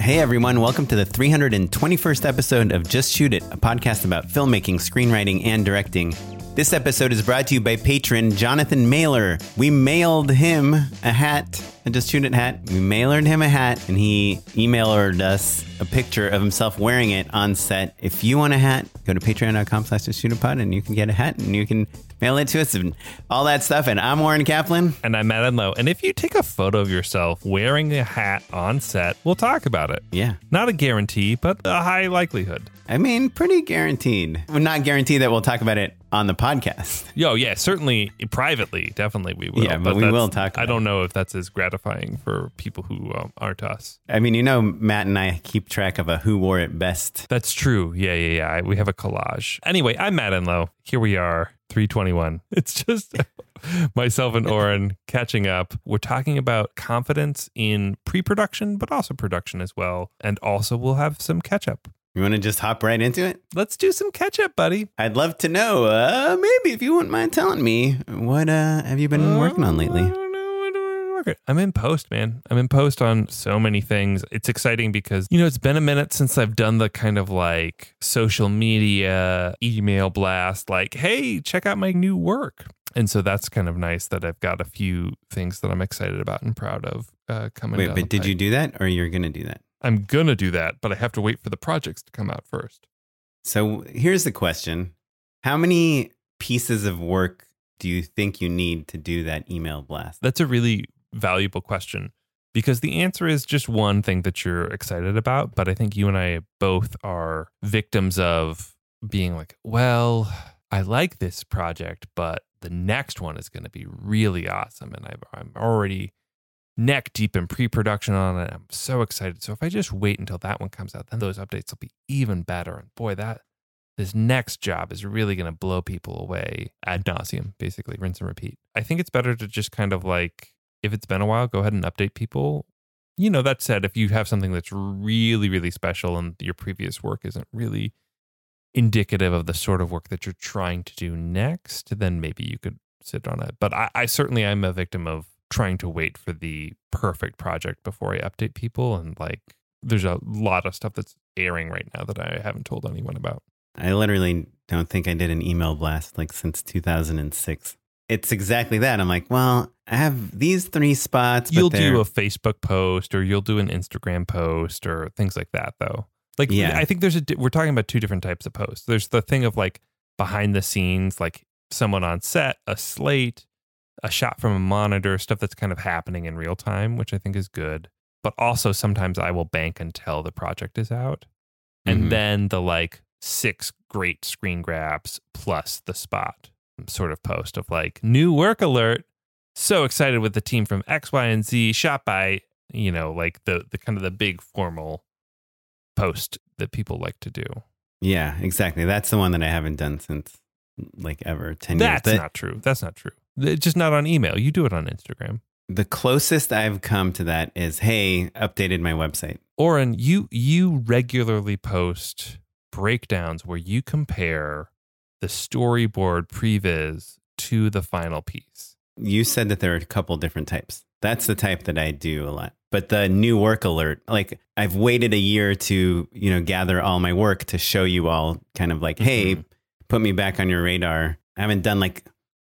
Hey everyone, welcome to the 321st episode of Just Shoot It, a podcast about filmmaking, screenwriting, and directing. This episode is brought to you by patron Jonathan Mailer. We mailed him a hat, a Just Shoot It hat. We mailered hed him a hat, and he emailed us a picture of himself wearing it on set. If you want a hat, go to patreon.com slash Just Shoot It pod, and you can get a hat, and you can mail it to us, and all that stuff. And I'm Oren Kaplan. And I'm Matt Enlow. And if you take a photo of yourself wearing a hat on set, we'll talk about it. Yeah. Not a guarantee, but a high likelihood. I mean, pretty guaranteed. Well, not guaranteed that we'll talk about it on the podcast. Yo, yeah, certainly privately, definitely we will. Yeah, but we that's- will talk I don't know if that's as gratifying for people who um, aren't us. I mean, you know, Matt and I keep track of a who wore it best. That's true. Yeah, yeah, yeah. We have a collage. Anyway, I'm Matt Enlow. Here we are, 321. It's just myself and Oren catching up. We're talking about confidence in pre production, but also production as well. And also, we'll have some catch up. You want to just hop right into it? Let's do some catch up, buddy. I'd love to know. Uh, maybe if you wouldn't mind telling me, what uh, have you been working on lately? I don't know what we're working- I'm in post, man. I'm in post on so many things. It's exciting because, you know, it's been a minute since I've done the kind of like social media email blast, like, hey, check out my new work. And so that's kind of nice that I've got a few things that I'm excited about and proud of uh, coming Wait, but did you do that, or you're gonna do that? I'm going to do that, but I have to wait for the projects to come out first. So here's the question: How many pieces of work do you think you need to do that email blast? That's a really valuable question because the answer is just one thing that you're excited about. But I think you and I both are victims of being like, well, I like this project, but the next one is going to be really awesome. And I've, I'm already neck deep in pre production on it. I'm so excited. So if I just wait until that one comes out, then those updates will be even better. And boy, that. This next job is really going to blow people away ad nauseum, basically, rinse and repeat. I think it's better to just kind of like if it's been a while, go ahead and update people. You know, that said, if you have something that's really, really special and your previous work isn't really indicative of the sort of work that you're trying to do next, then maybe you could sit on it. But I, I certainly am a victim of trying to wait for the perfect project before I update people. And like, there's a lot of stuff that's airing right now that I haven't told anyone about. I literally don't think I did an email blast like since 2006. It's exactly that. I'm like, well, I have these three spots. You'll do a Facebook post or you'll do an Instagram post or things like that, though. Like, Yeah. I think there's a, we're talking about two different types of posts. There's the thing of like behind the scenes, like someone on set, a slate, a shot from a monitor, stuff that's kind of happening in real time, which I think is good. But also sometimes I will bank until the project is out. And Mhm. then the like six great screen grabs plus the spot sort of post of like new work alert. So excited with the team from X, Y, and Z shot by, you know, like the the kind of the big formal post that people like to do. Yeah, exactly. That's the one that I haven't done since like ever 10 That's years. That's not true. That's not true. It's just not on email. You do it on Instagram. the closest I've come to that is, hey, updated my website. Oren, you you regularly post breakdowns where you compare the storyboard previs to the final piece. You said that there are a couple different types. That's the type that I do a lot. But the new work alert, like I've waited a year to, you know, gather all my work to show you all kind of like, hey, Mhm. put me back on your radar. I haven't done like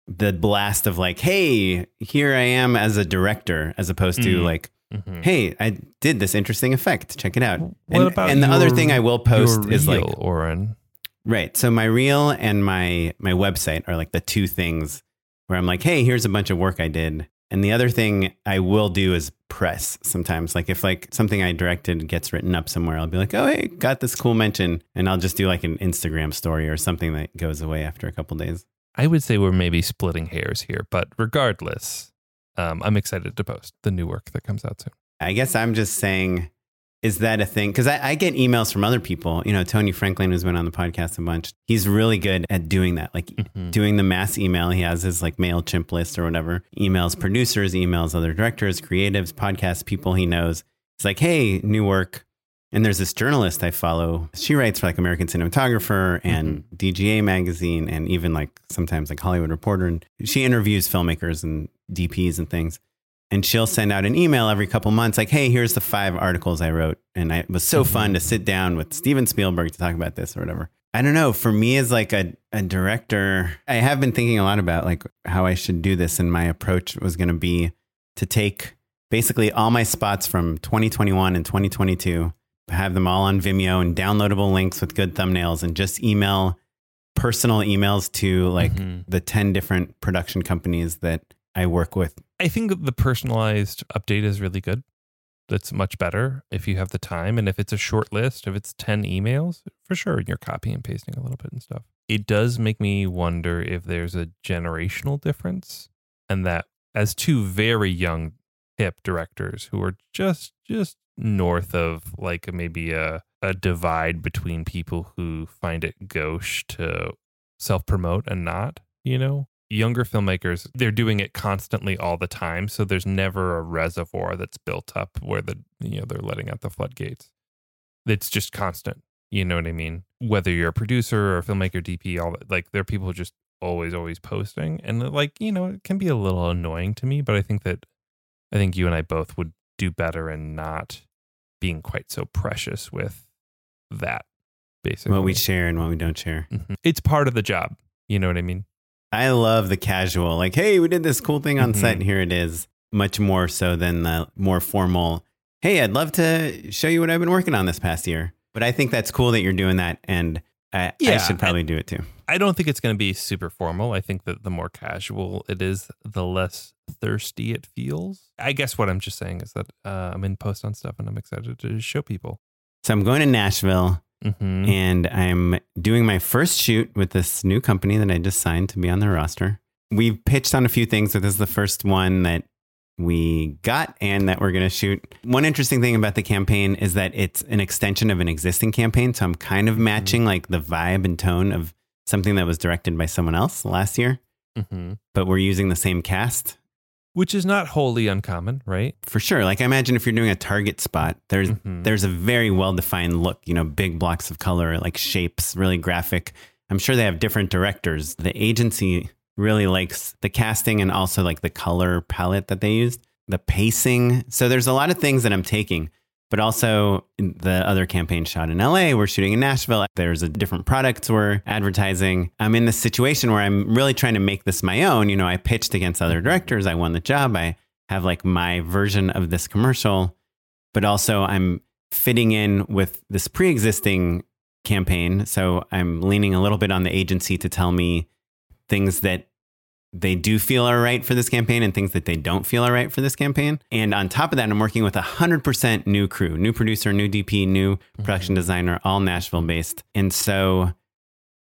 the blast of like, hey, here I am as a director, as opposed to Mm. like, Mhm. hey, I did this interesting effect. Check it out. What and, about and the other thing I will post your is like reel, Oren. Right. So my reel and my my website are like the two things where I'm like, hey, here's a bunch of work I did. And the other thing I will do is press sometimes. Like if like something I directed gets written up somewhere, I'll be like, oh hey, got this cool mention. And I'll just do like an Instagram story or something that goes away after a couple days. I would say we're maybe splitting hairs here, but regardless, um, I'm excited to post the new work that comes out soon. I guess I'm just saying, is that a thing? Because I, I get emails from other people. You know, Tony Franklin, who's been on the podcast a bunch, he's really good at doing that. Like Mhm. doing the mass email. He has his like MailChimp list or whatever, emails producers, emails other directors, creatives, podcast people he knows. It's like, hey, new work. And there's this journalist I follow. She writes for like American Cinematographer and mm-hmm. DGA magazine and even like sometimes like Hollywood Reporter. And she interviews filmmakers and DPs and things. And she'll send out an email every couple months like, hey, here's the five articles I wrote. And I, it was so fun mm-hmm. to sit down with Steven Spielberg to talk about this or whatever. I don't know. For me as like a, a director, I have been thinking a lot about like how I should do this. And my approach was going to be to take basically all my spots from 2021 and 2022, have them all on Vimeo and downloadable links with good thumbnails and just email personal emails to like Mhm. the 10 different production companies that I work with. I think the personalized update is really good. That's much better if you have the time. And if it's a short list, if it's 10 emails, for sure, you're copying and pasting a little bit and stuff. It does make me wonder if there's a generational difference and that as two very young hip directors who are just just north of like maybe a, a divide between people who find it gauche to self promote and not, you know? Younger filmmakers, they're doing it constantly all the time. So there's never a reservoir that's built up where the you know they're letting out the floodgates. It's just constant. You know what I mean? Whether you're a producer or a filmmaker, DP, all that, like there are people just always, always posting. And like, you know, it can be a little annoying to me, but I think that I think you and I both would do better and not being quite so precious with that, basically. What we share and what we don't share. Mhm. It's part of the job. You know what I mean? I love the casual, like, hey, we did this cool thing on set, Mhm. and here it is. Much more so than the more formal, hey, I'd love to show you what I've been working on this past year. But I think that's cool that you're doing that, and I, I should probably do it too. I don't think it's going to be super formal. I think that the more casual it is, the less thirsty it feels. I guess what I'm just saying is that uh, I'm in post on stuff and I'm excited to show people. So I'm going to Nashville, hmm and I'm doing my first shoot with this new company that I just signed to be on their roster. We've pitched on a few things, but this is the first one that we got and that we're going to shoot. One interesting thing about the campaign is that it's an extension of an existing campaign. So I'm kind of matching like the vibe and tone of something that was directed by someone else last year, hmm but we're using the same cast Which is not wholly uncommon, right? for sure. Like I imagine if you're doing a target spot, there's Mhm. there's a very well defined look, you know, big blocks of color, like shapes, really graphic. I'm sure they have different directors. The agency really likes the casting and also like the color palette that they used, the pacing. So there's a lot of things that I'm taking, but also the other campaign shot in LA, we're shooting in Nashville. There's a different products we're advertising. I'm in this situation where I'm really trying to make this my own. You know, I pitched against other directors, I won the job. I have like my version of this commercial, but also I'm fitting in with this pre existing campaign. So I'm leaning a little bit on the agency to tell me things that they do feel are right for this campaign and things that they don't feel are right for this campaign. And on top of that, I'm working with a 100% new crew, new producer, new DP, new mm-hmm. production designer, all Nashville based. And so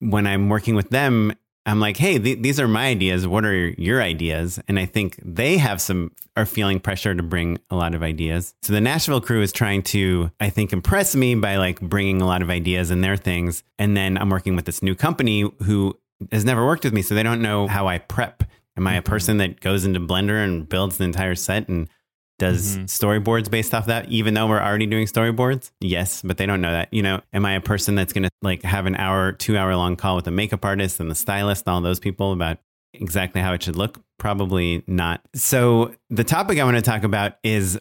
when I'm working with them, I'm like, hey, th- these are my ideas. What are your ideas? And I think they have some, are feeling pressure to bring a lot of ideas. So the Nashville crew is trying to, I think, impress me by like bringing a lot of ideas and their things. And then I'm working with this new company who has never worked with me. So they don't know how I prep. Am I a person that goes into Blender and builds the entire set and does Mhm. storyboards based off that, even though we're already doing storyboards? Yes, but they don't know that. You know, am I a person that's going to like have an hour, two hour long call with the makeup artist and the stylist and all those people about exactly how it should look? Probably not. So, the topic I want to talk about is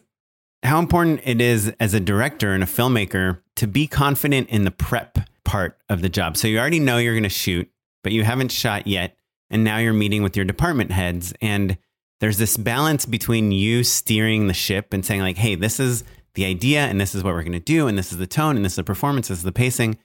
how important it is as a director and a filmmaker to be confident in the prep part of the job. So, you already know you're going to shoot, but you haven't shot yet. and now you're meeting with your department heads and there's this balance between you steering the ship and saying like hey this is the idea and this is what we're going to do and this is the tone and this is the performance this is the pacing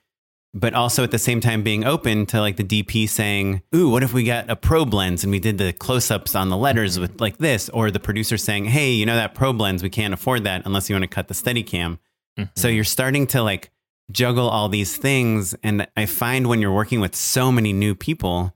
but also at the same time being open to like the dp saying ooh what if we got a probe lens and we did the close-ups on the letters with like this or the producer saying hey you know that probe lens we can't afford that unless you want to cut the steady cam Mm-hmm. so you're starting to like juggle all these things and i find when you're working with so many new people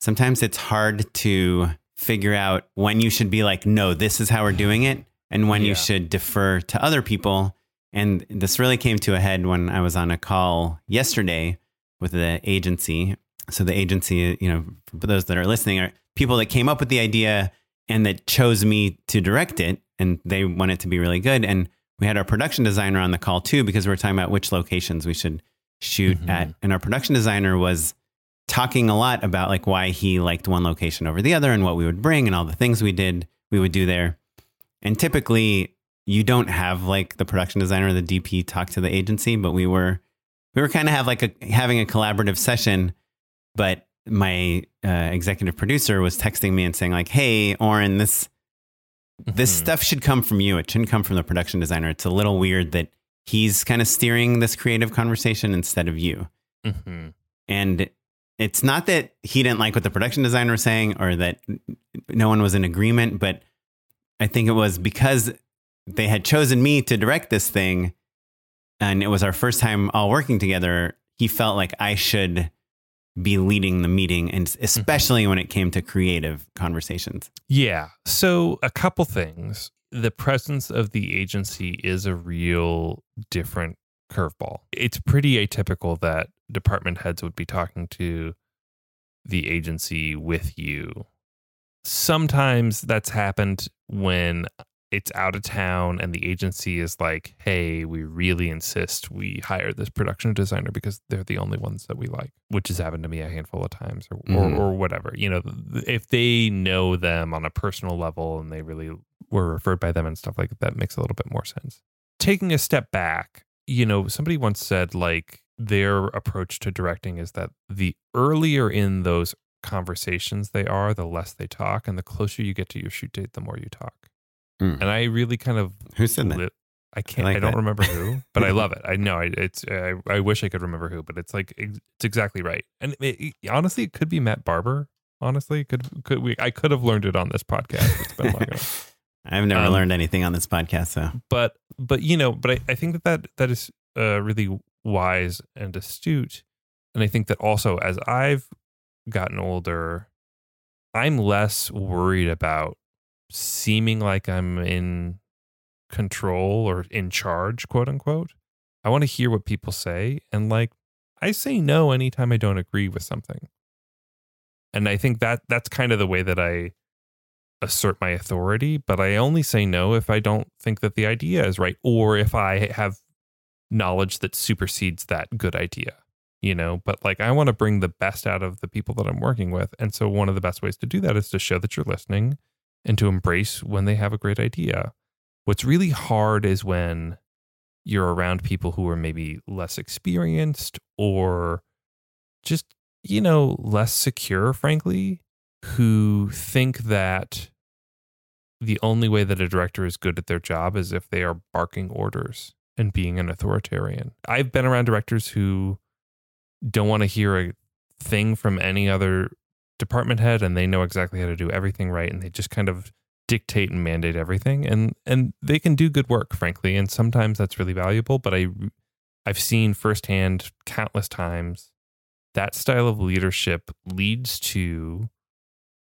sometimes it's hard to figure out when you should be like no this is how we're doing it and when Yeah. you should defer to other people and this really came to a head when I was on a call yesterday with the agency. So the agency, you know, for those that are listening, are people that came up with the idea and that chose me to direct it, and they want it to be really good. And we had our production designer on the call too because we were talking about which locations we should shoot Mhm. at, and our production designer was talking a lot about like why he liked one location over the other and what we would bring and all the things we did we would do there. And typically you don't have like the production designer or the DP talk to the agency, but we were we were kind of have like a having a collaborative session, but my uh, executive producer was texting me and saying like, "Hey, Oren, this this Mhm. stuff should come from you. It shouldn't come from the production designer. It's a little weird that he's kind of steering this creative conversation instead of you." Mhm. And it's not that he didn't like what the production designer was saying or that no one was in agreement, but I think it was because they had chosen me to direct this thing and it was our first time all working together. He felt like I should be leading the meeting, and mm-hmm. especially when it came to creative conversations. Yeah. So, a couple things. The presence of the agency is a real different curveball. It's pretty atypical that department heads would be talking to the agency with you. Sometimes that's happened when it's out of town and the agency is like, hey, we really insist we hire this production designer because they're the only ones that we like, which has happened to me a handful of times or, Mhm. or, or whatever. You know, if they know them on a personal level and they really were referred by them and stuff like that, that makes a little bit more sense. Taking a step back, you know, somebody once said like their approach to directing is that the earlier in those conversations they are, the less they talk, and the closer you get to your shoot date, the more you talk. Mm. And I really kind of Who said that? I can't. like I don't that. remember who, but I love it. I know I, it's. I, I wish I could remember who, but it's like it's exactly right. And it, it- honestly, it could be Matt Barber. Honestly, could could we? I could have learned it on this podcast. It's been long enough. I've never Um, learned anything on this podcast, so But but you know, but I, I think that that that is uh, really wise and astute. And I think that also as I've gotten older, I'm less worried about seeming like I'm in control or in charge, quote unquote. I want to hear what people say. And like, I say no anytime I don't agree with something. And I think that that's kind of the way that I assert my authority, but I only say no if I don't think that the idea is right or if I have knowledge that supersedes that good idea, you know. But like, I want to bring the best out of the people that I'm working with. And so, one of the best ways to do that is to show that you're listening and to embrace when they have a great idea. What's really hard is when you're around people who are maybe less experienced or just, you know, less secure, frankly, who think that the only way that a director is good at their job is if they are barking orders and being an authoritarian. I've been around directors who don't want to hear a thing from any other department head and they know exactly how to do everything right and they just kind of dictate and mandate everything and and they can do good work frankly and sometimes that's really valuable but I I've seen firsthand countless times that style of leadership leads to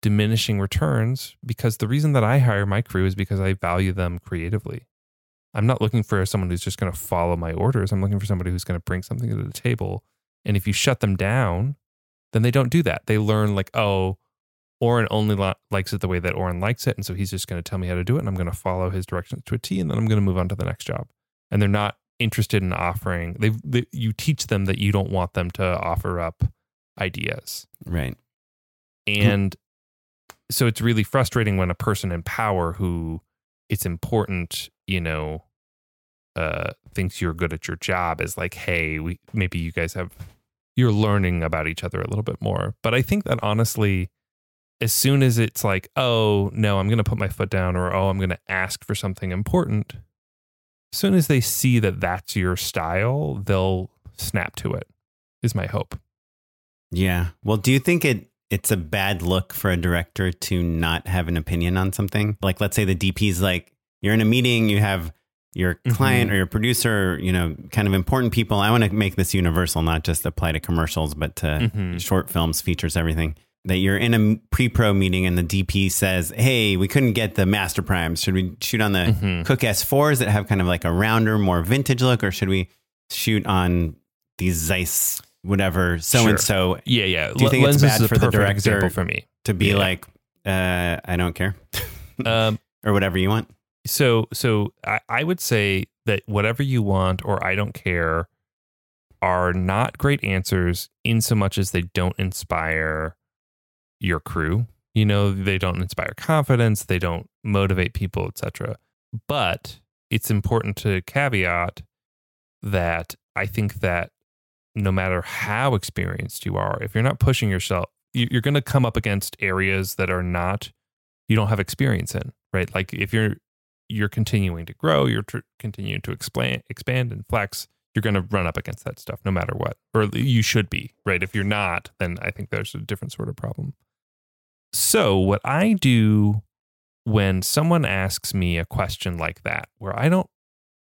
diminishing returns because the reason that I hire my crew is because I value them creatively. I'm not looking for someone who's just going to follow my orders. I'm looking for somebody who's going to bring something to the table. And if you shut them down, then they don't do that. They learn like, oh, Oren only li- likes it the way that Oren likes it, and so he's just going to tell me how to do it, and I'm going to follow his directions to a T, and then I'm going to move on to the next job. And they're not interested in offering. They, they you teach them that you don't want them to offer up ideas. right. And so it's really frustrating when a person in power who it's important, you know, uh, thinks you're good at your job is like, hey, we maybe you guys have you're learning about each other a little bit more. But I think that honestly, as soon as it's like, oh, no, I'm going to put my foot down or oh, I'm going to ask for something important, as soon as they see that that's your style, they'll snap to it, is my hope. Yeah. Well, do you think it it's a bad look for a director to not have an opinion on something? Like let's say the DP's like you're in a meeting, you have your client Mhm. or your producer, you know, kind of important people. I want to make this universal, not just apply to commercials, but to Mhm. short films, features, everything. That you're in a pre-pro meeting and the DP says, "Hey, we couldn't get the Master Primes. Should we shoot on the Mhm. Cooke S4s that have kind of like a rounder, more vintage look, or should we shoot on these Zeiss, whatever, so and so, Yeah, yeah. Do you think it's bad for the director for me. to be Yeah. like, uh, I don't care, Um, or whatever you want? So so I, I would say that whatever you want or I don't care are not great answers in so much as they don't inspire your crew. You know, they don't inspire confidence, they don't motivate people, etc. But it's important to caveat that I think that no matter how experienced you are, if you're not pushing yourself, you- you're going to come up against areas that are not you don't have experience in, right? Like if you're you're continuing to grow, you're tr- continuing to expand, expand and flex, you're going to run up against that stuff no matter what, or you should be, right? If you're not, then I think there's a different sort of problem. So what I do when someone asks me a question like that, where I don't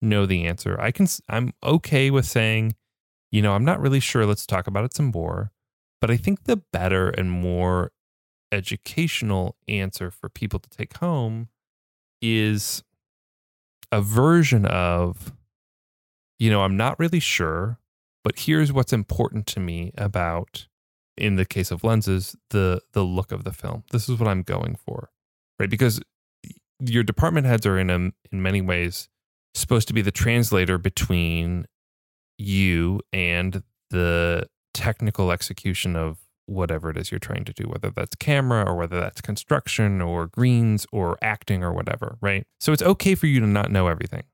know the answer, I can, I'm okay with saying, you know, I'm not really sure. Let's talk about it some more. But I think the better and more educational answer for people to take home is a version of, you know, I'm not really sure, but here's what's important to me about, in the case of lenses, the the look of the film. This is what I'm going for, right? Because your department heads are in a, in many ways supposed to be the translator between you and the technical execution of whatever it is you're trying to do, whether that's camera or whether that's construction or greens or acting or whatever, right? So it's okay for you to not know everything,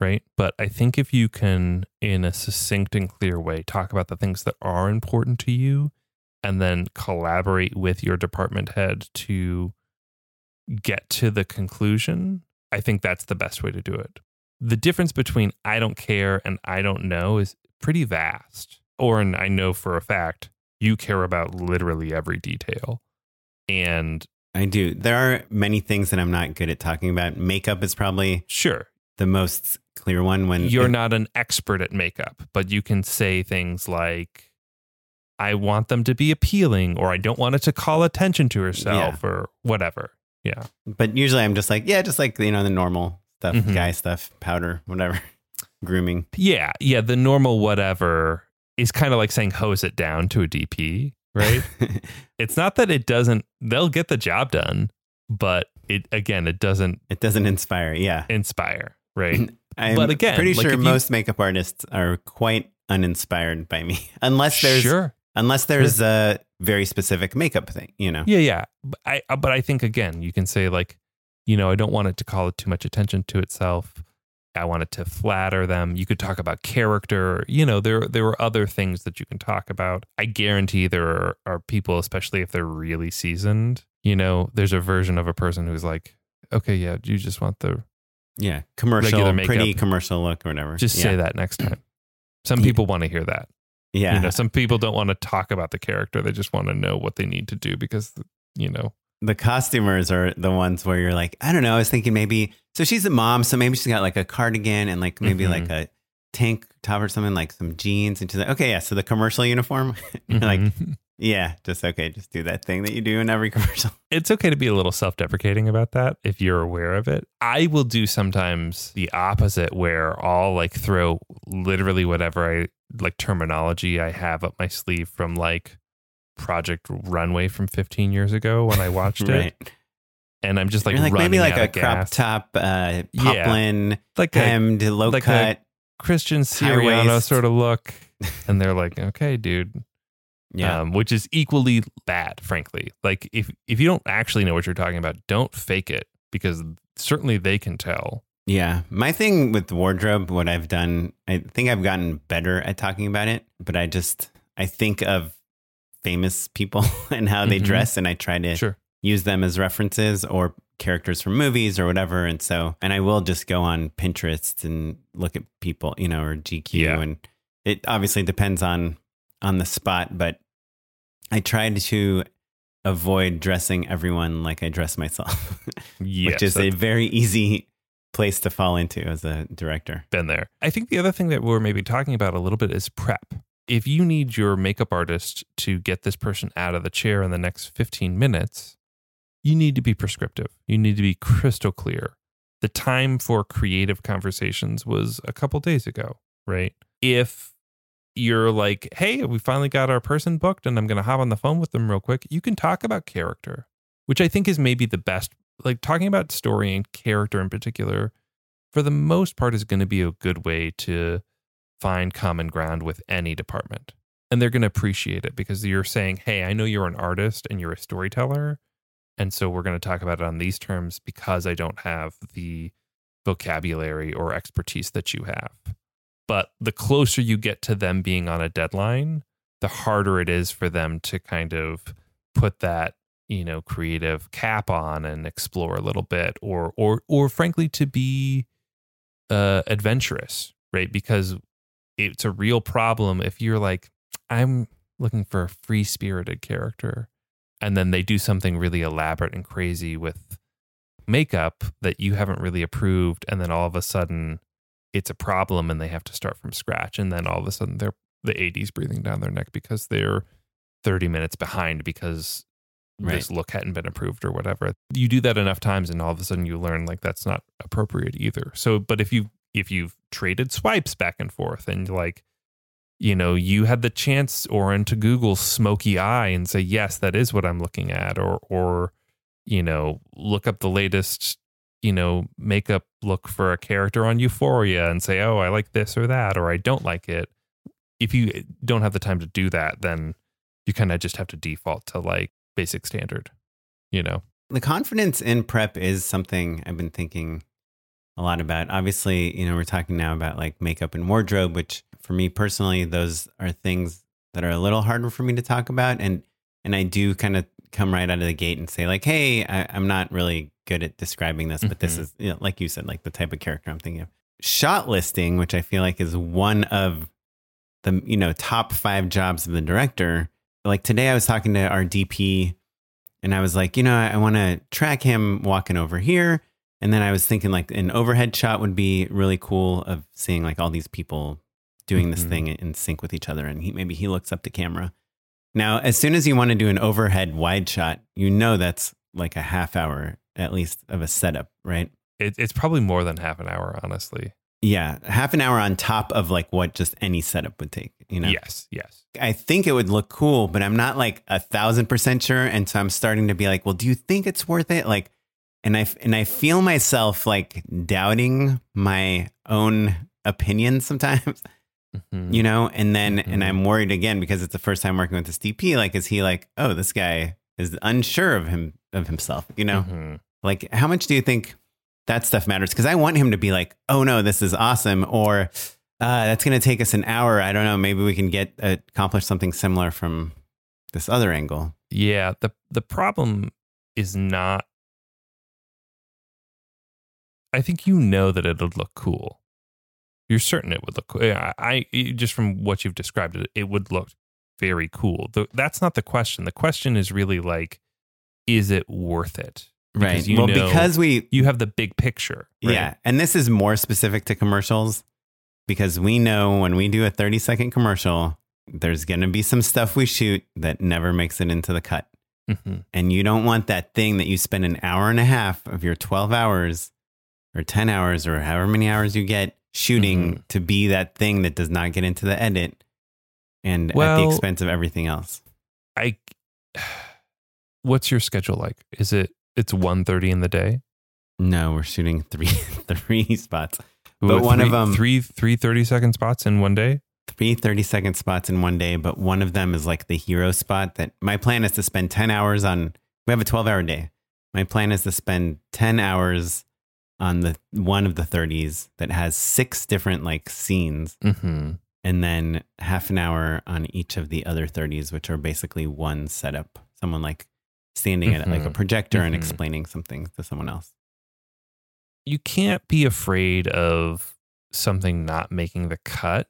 right? But I think if you can, in a succinct and clear way, talk about the things that are important to you and then collaborate with your department head to get to the conclusion, I think that's the best way to do it. The difference between I don't care and I don't know is pretty vast. Or, and I know for a fact, you care about literally every detail. And I do. There are many things that I'm not good at talking about. Makeup is probably sure, the most clear one. When you're it- not an expert at makeup, but you can say things like, I want them to be appealing, or I don't want it to call attention to herself, or whatever. Yeah. But usually I'm just like, yeah, just like you know the normal stuff, Mhm. guy stuff, powder, whatever, grooming. Yeah. Yeah. The normal whatever is kind of like saying hose it down to a DP, right? it's not that it doesn't, they'll get the job done, but it, again, it doesn't it doesn't inspire. Yeah, inspire, right? I'm But again, pretty like sure you- most makeup artists are quite uninspired by me, unless there's sure. unless there's a very specific makeup thing. You know, Yeah, yeah. But I uh, but I think again, you can say like, you know, I don't want it to call it too much attention to itself. I wanted to flatter them. You could talk about character. You know, there there are other things that you can talk about. I guarantee there are, are people, especially if they're really seasoned. You know, there's a version of a person who's like, okay, yeah, you just want the yeah, commercial, pretty commercial look or whatever. just yeah. say that next time. Some Yeah. people want to hear that. Yeah, You know, some people don't want to talk about the character. They just want to know what they need to do because you know. The costumers are the ones where you're like, I don't know. I was thinking maybe so she's a mom, so maybe she's got like a cardigan and like maybe Mhm. like a tank top or something, like some jeans. And she's like, okay, yeah. So the commercial uniform, you're like, yeah, just okay, just do that thing that you do in every commercial. it's okay to be a little self-deprecating about that if you're aware of it. I will do sometimes the opposite where I'll like throw literally whatever I like terminology I have up my sleeve from like Project Runway from 15 years ago when I watched right. it and I'm just like, like maybe like out a crop top, uh, Yeah. poplin, like a low like a- cut. Christian Siriano sort of look and they're like, "Okay, dude." yeah. um, which is equally bad, frankly. Like if if you don't actually know what you're talking about, don't fake it because certainly they can tell. Yeah. My thing with wardrobe, what I've done, I think I've gotten better at talking about it, but I just, I think of famous people and how they Mhm. dress and I try to Sure. use them as references or characters from movies or whatever. And so, and I will just go on Pinterest and look at people, you know, or GQ. Yeah. And it obviously depends on on the spot, but I tried to avoid dressing everyone like I dress myself, Yes, which is a very easy place to fall into as a director. been there. I think the other thing that we're maybe talking about a little bit is prep. If you need your makeup artist to get this person out of the chair in the next 15 minutes, you need to be prescriptive. You need to be crystal clear. The time for creative conversations was a couple days ago, right? If you're like, hey, we finally got our person booked and I'm going to hop on the phone with them real quick, you can talk about character, which I think is maybe the best. Like talking about story and character in particular, for the most part, is going to be a good way to find common ground with any department. And they're going to appreciate it because you're saying, hey, I know you're an artist and you're a storyteller. And so we're going to talk about it on these terms because I don't have the vocabulary or expertise that you have. But the closer you get to them being on a deadline, the harder it is for them to kind of put that, you know, creative cap on and explore a little bit or or or frankly to be uh adventurous, right? Because it's a real problem if you're like I'm looking for a free-spirited character and then they do something really elaborate and crazy with makeup that you haven't really approved and then all of a sudden it's a problem and they have to start from scratch and then all of a sudden they're the AD's breathing down their neck because they're 30 minutes behind because this look hadn't been approved or whatever. You do that enough times and all of a sudden you learn like that's not appropriate either. So but if you if you've traded swipes back and forth and like you know, you had the chance or into Google smoky eye and say, yes, that is what I'm looking at, or or, you know, look up the latest, you know, makeup look for a character on Euphoria and say, oh, I like this or that, or I don't like it. If you eh, don't have the time to do that, then you kind of just have to default to like basic standard, you know? The confidence in prep is something I've been thinking a lot about. Obviously, you know, we're talking now about like makeup and wardrobe, which for me personally, those are things that are a little harder for me to talk about. And and I do kind of come right out of the gate and say like, hey, I, I'm not really good at describing this, but this Mhm. is, you know, like you said, like the type of character I'm thinking of. Shot listing, which I feel like is one of the you know top five jobs of the director. Like today, I was talking to our DP, and I was like, you know, I, I want to track him walking over here, and then I was thinking like an overhead shot would be really cool of seeing like all these people doing this Mhm. thing in sync with each other, and he maybe he looks up the camera. Now, as soon as you want to do an overhead wide shot, you know that's like a half hour at least of a setup, right? It, it's probably more than half an hour, honestly. Yeah, half an hour on top of like what just any setup would take. You know, Yes, yes. I think it would look cool, but I'm not like a thousand percent sure. And so I'm starting to be like, well, do you think it's worth it? Like, and I and I feel myself like doubting my own opinion sometimes, Mhm. you know. And then and Mhm. I'm worried again because it's the first time working with this DP. Like, is he like, oh, this guy is unsure of him of himself? You know, Mhm. like how much do you think that stuff matters? Because I want him to be like, oh no, this is awesome, or uh, that's going to take us an hour. I don't know. Maybe we can get uh, accomplish something similar from this other angle. Yeah, the the problem is not I think you know that it'll look cool. You're certain it would look cool. I, I just from what you've described it, it would look very cool. The, that's not the question. The question is really like, is it worth it? Because right. you well, because we, You have the big picture. right? yeah, and this is more specific to commercials because we know when we do a 30 second commercial, there's going to be some stuff we shoot that never makes it into the cut. Mhm. And you don't want that thing that you spend an hour and a half of your 12 hours or 10 hours or however many hours you get shooting Mhm. to be that thing that does not get into the edit and at the expense of everything else. I. What's your schedule like? Is it it's 1.30 in the day? No, we're shooting three three spots. But one of them- three three 30 second spots in one day. Three 30 second spots in one day, but one of them is like the hero spot that my plan is to spend 10 hours on. We have a 12 hour day. My plan is to spend 10 hours on the one of the 30s that has six different like scenes Mm-hmm. and then half an hour on each of the other 30s which are basically one setup someone like standing at like a Mhm. projector and Mhm. explaining something to someone else. you can't be afraid of something not making the cut.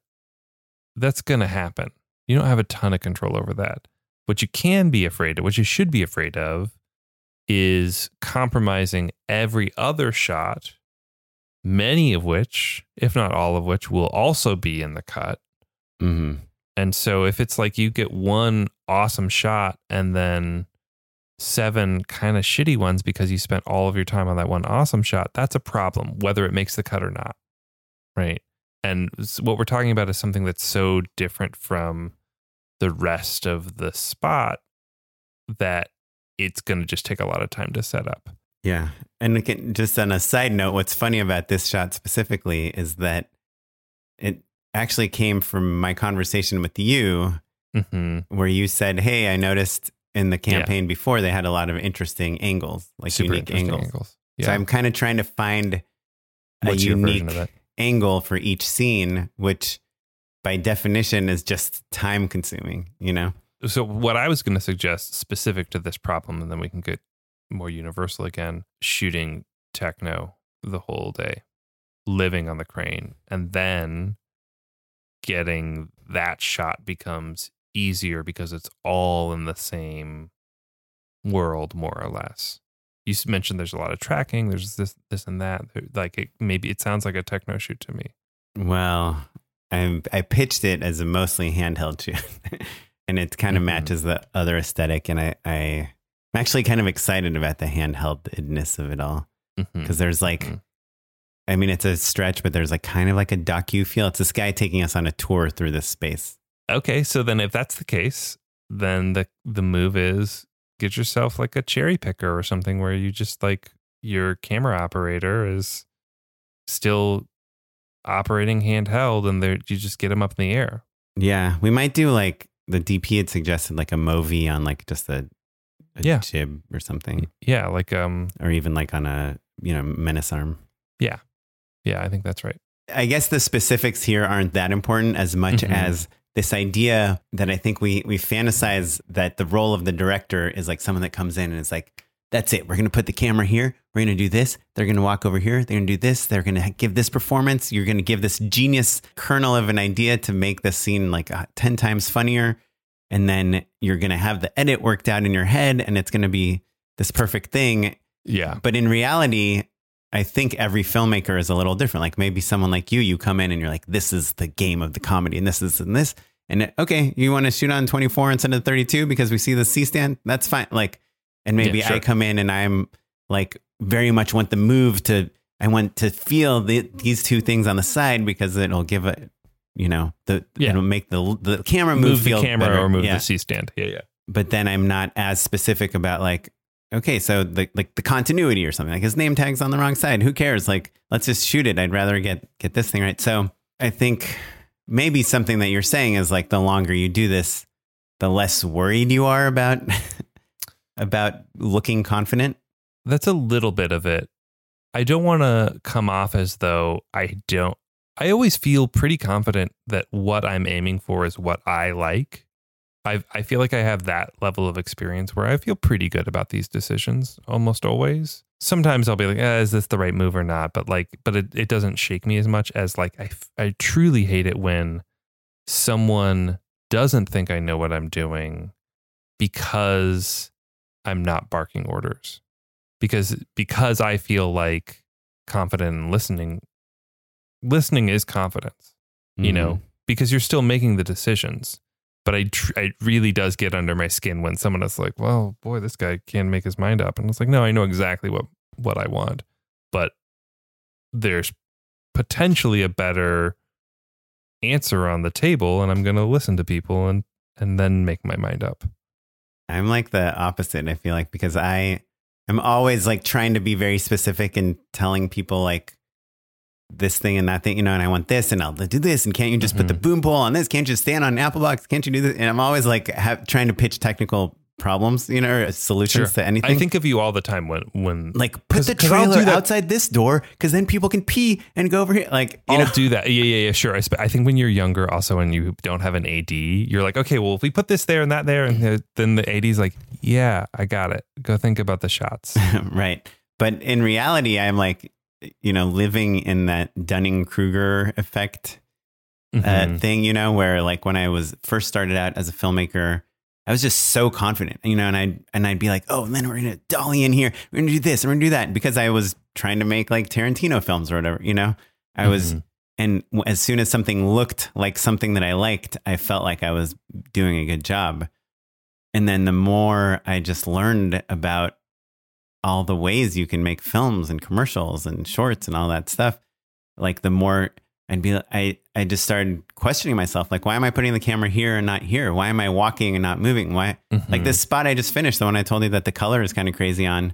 That's going to happen. You don't have a ton of control over that. What you can be afraid of, what you should be afraid of, is compromising every other shot, many of which, if not all of which, will also be in the cut. hmm And so if it's like you get one awesome shot and then seven kind of shitty ones because you spent all of your time on that one awesome shot, that's a problem, whether it makes the cut or not. Right. And what we're talking about is something that's so different from the rest of the spot that it's going to just take a lot of time to set up. Yeah. And again, just on a side note, what's funny about this shot specifically is that it actually came from my conversation with you, hmm where you said, Hey, I noticed in the campaign before they had a lot of interesting angles, like Super unique angles. angles. So I'm kind of trying to find a What's version unique angle for each scene, which by definition is just time consuming, you know? So what I was going to suggest specific to this problem, and then we can get more universal again, shooting techno the whole day, living on the crane, and then getting that shot becomes easier because it's all in the same world, more or less. You mentioned there's a lot of tracking. There's this, this, and that. Like it, maybe it sounds like a techno shoot to me. Well, I I pitched it as a mostly handheld shoot, and it kind of Mhm. matches the other aesthetic. And I, I I'm actually kind of excited about the handheldness of it all because there's like, Mhm. I mean, it's a stretch, but there's like kind of like a docu feel. It's this guy taking us on a tour through this space. Okay, so then if that's the case, then the the move is get yourself like a cherry picker or something where you just like your camera operator is still operating handheld and you just get them up in the air. Yeah, we might do like the DP had suggested like a Movi on like just a, a Yeah. jib or something, Yeah, like um or even like on a you know menace arm. yeah, Yeah, I think that's right. I guess the specifics here aren't that important as much Mhm. as this idea that I think we we fantasize that the role of the director is like someone that comes in and is like, that's it. We're going to put the camera here. We're going to do this. They're going to walk over here. They're going to do this. They're going to give this performance. You're going to give this genius kernel of an idea to make this scene like uh, 10 times funnier. And then you're going to have the edit worked out in your head and it's going to be this perfect thing. Yeah. But in reality, I think every filmmaker is a little different. Like maybe someone like you, you come in and you're like, this is the game of the comedy and this is and this. And it- okay, you want to shoot on 24 instead of 32 because we see the C stand? That's fine. Like, and maybe Yeah, sure. I come in and I'm like, very much want the move to, I want to feel the, these two things on the side because it'll give a, you know, the, Yeah. it'll make the, the camera move, Move the feel camera better. or move Yeah the C stand. Yeah, yeah. but then I'm not as specific about like, okay, so the like the continuity or something. Like his name tag's on the wrong side. Who cares? Like, let's just shoot it. I'd rather get get this thing right. So I think maybe something that you're saying is like the longer you do this, the less worried you are about about looking confident. That's a little bit of it. I don't want to come off as though I don't. I always feel pretty confident that what I'm aiming for is what I like. I I feel like I have that level of experience where I feel pretty good about these decisions almost always. Sometimes I'll be like, eh, is this the right move or not? But like, but it, it doesn't shake me as much as like I I truly hate it when someone doesn't think I know what I'm doing because I'm not barking orders because because I feel like confident in listening. Listening is confidence, you know, mm-hmm. because you're still making the decisions. But I, tr- it really does get under my skin when someone is like, "Well, boy, this guy can't make his mind up," and it's like, "No, I know exactly what what I want, but there's potentially a better answer on the table, and I'm going to listen to people and and then make my mind up." I'm like the opposite. I feel like because I I'm always like trying to be very specific and telling people like this thing and that thing, you know, and I want this and I'll do this. And can't you just put the mm-hmm. boom pole on this? Can't you just stand on an apple box? Can't you do this? And I'm always like ha- trying to pitch technical problems, you know, or solutions to anything. I think of you all the time when when like put the trailer outside this door because then people can pee and go over here. Like, you I'll know, do that. Yeah, yeah, yeah. Sure. I, sp- I think when you're younger, also, and you don't have an AD, you're like, okay, well, if we put this there and that there, and then the AD's like, yeah, I got it. Go think about the shots. right. But in reality, I'm like, you know, living in that Dunning Kruger effect uh, Mhm. thing, you know, where like when I was first started out as a filmmaker, I was just so confident, you know, and I'd and I'd be like, oh, and then we're gonna dolly in here, we're gonna do this, and we're gonna do that, because I was trying to make like Tarantino films or whatever, you know. I was, Mhm. and as soon as something looked like something that I liked, I felt like I was doing a good job. And then the more I just learned about all the ways you can make films and commercials and shorts and all that stuff, like the more I'd be, I, I just started questioning myself, like, why am I putting the camera here and not here? Why am I walking and not moving? Why, like Mhm. this spot I just finished, the one I told you that the color is kind of crazy on,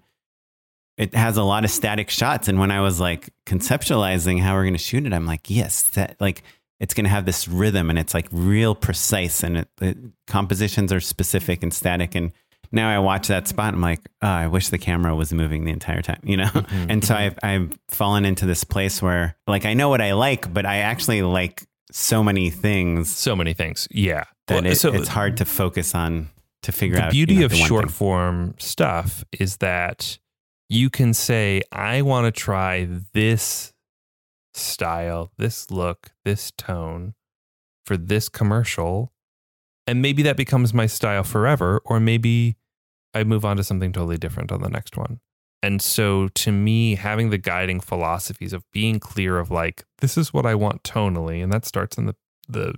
it has a lot of static shots. And when I was like conceptualizing how we're going to shoot it, I'm like, yes, that like it's going to have this rhythm and it's like real precise and it, the compositions are specific and static. And now I watch that spot, I'm like, oh, I wish the camera was moving the entire time, you know? Mm-hmm. And so I've, I've fallen into this place where like I know what I like, but I actually like so many things So many things. Yeah. that Well, it, so it's hard to focus on to figure out the out. beauty you know, of the one short thing. form stuff is that you can say, I want to try this style, this look, this tone for this commercial. And maybe that becomes my style forever, or maybe I move on to something totally different on the next one. And so to me, having the guiding philosophies of being clear of like, this is what I want tonally, and that starts in the the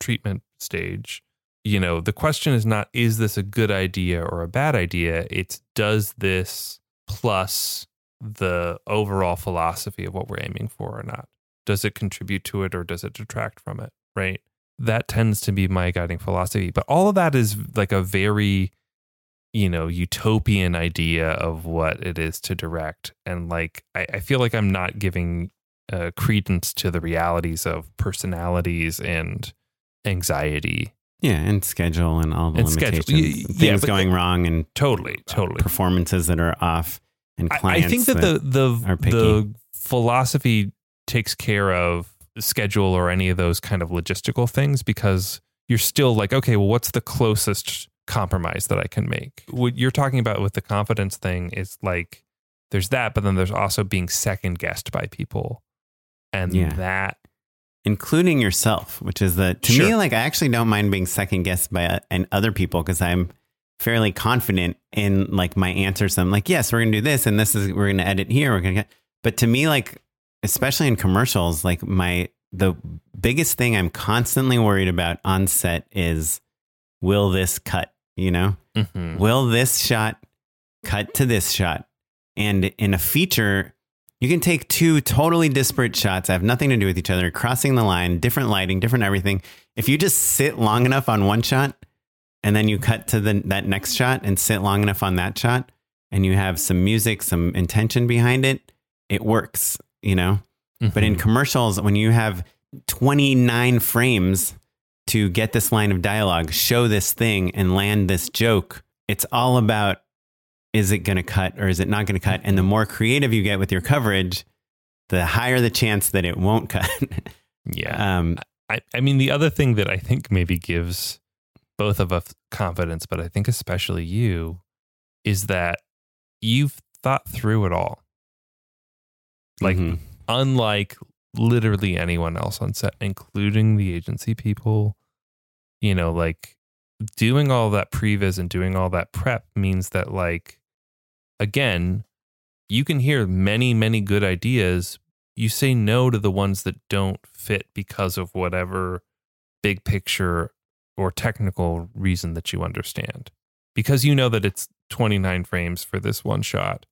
treatment stage. You know, the question is not is this a good idea or a bad idea? It's does this plus the overall philosophy of what we're aiming for or not? Does it contribute to it or does it detract from it? Right. That tends to be my guiding philosophy. But all of that is like a very, you know, utopian idea of what it is to direct. And like, I, I feel like I'm not giving uh, credence to the realities of personalities and anxiety. Yeah, and schedule and all the And schedule. limitations, yeah, things but- going wrong, and Totally, totally. performances that are off, and I, I clients. think that, the the picky. the philosophy takes care of schedule or any of those kind of logistical things because you're still like, okay, well, what's the closest compromise that I can make? What you're talking about with the confidence thing is like there's that, but then there's also being second guessed by people, and Yeah. that including yourself, which is the to me like I actually don't mind being second guessed by uh, and other people because I'm fairly confident in like my answers. I'm like, yes, we're gonna do this, and this is we're gonna edit here. We're gonna get. But to me, like especially in commercials, like my the biggest thing I'm constantly worried about on set is will this cut? You know, mhm. will this shot cut to this shot? And in a feature, you can take two totally disparate shots, that have nothing to do with each other, crossing the line, different lighting, different everything. If you just sit long enough on one shot and then you cut to the, that next shot and sit long enough on that shot and you have some music, some intention behind it, it works, you know? But in Mhm. commercials, when you have 29 frames to get this line of dialogue, show this thing, and land this joke, it's all about is it going to cut or is it not going to cut? And the more creative you get with your coverage, the higher the chance that it won't cut. yeah, um, I, I mean, the other thing that I think maybe gives both of us confidence, but I think especially you, is that you've thought through it all. Like, mhm. unlike literally anyone else on set, including the agency people, you know, like doing all that previs and doing all that prep means that, like, again, you can hear many, many good ideas. You say no to the ones that don't fit because of whatever big picture or technical reason that you understand. Because you know that it's 29 frames for this one shot,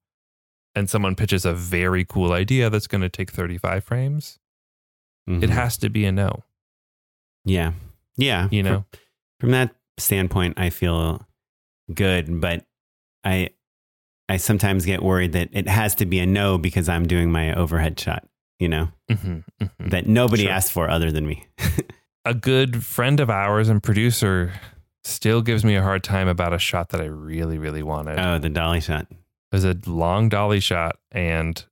and someone pitches a very cool idea that's going to take 35 frames, it Mhm. has to be a no. yeah, yeah. You From- know? from that standpoint, I feel good, but I I sometimes get worried that it has to be a no because I'm doing my overhead shot. You know Mhm, mhm. that nobody Sure. asked for other than me. a good friend of ours and producer still gives me a hard time about a shot that I really, really wanted. Oh, the dolly shot. It was a long dolly shot, and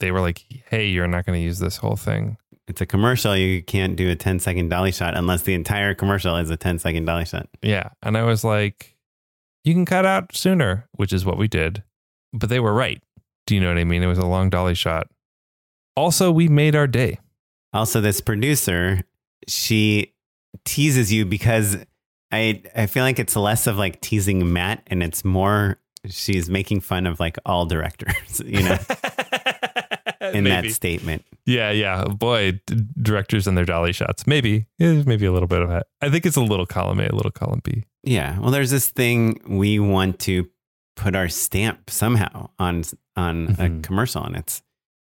they were like, "Hey, you're not going to use this whole thing." It's a commercial. You can't do a 10 second dolly shot unless the entire commercial is a 10 second dolly shot. Yeah, and I was like, "You can cut out sooner," which is what we did. But they were right. Do you know what I mean? It was a long dolly shot. Also, we made our day. Also, this producer, she teases you because I I feel like it's less of like teasing Matt and it's more she's making fun of like all directors, you know, in that statement. Yeah, yeah. Boy, d- directors and their dolly shots. Maybe, Eh, maybe a little bit of that. I think it's a little column A, a little column B. Yeah. Well, there's this thing we want to put our stamp somehow on on a Mhm. commercial, and it's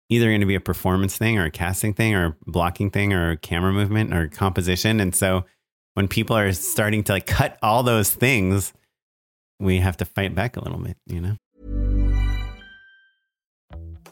either going to be a performance thing or a casting thing or a blocking thing or a camera movement or composition. And so when people are starting to like cut all those things, we have to fight back a little bit, you know?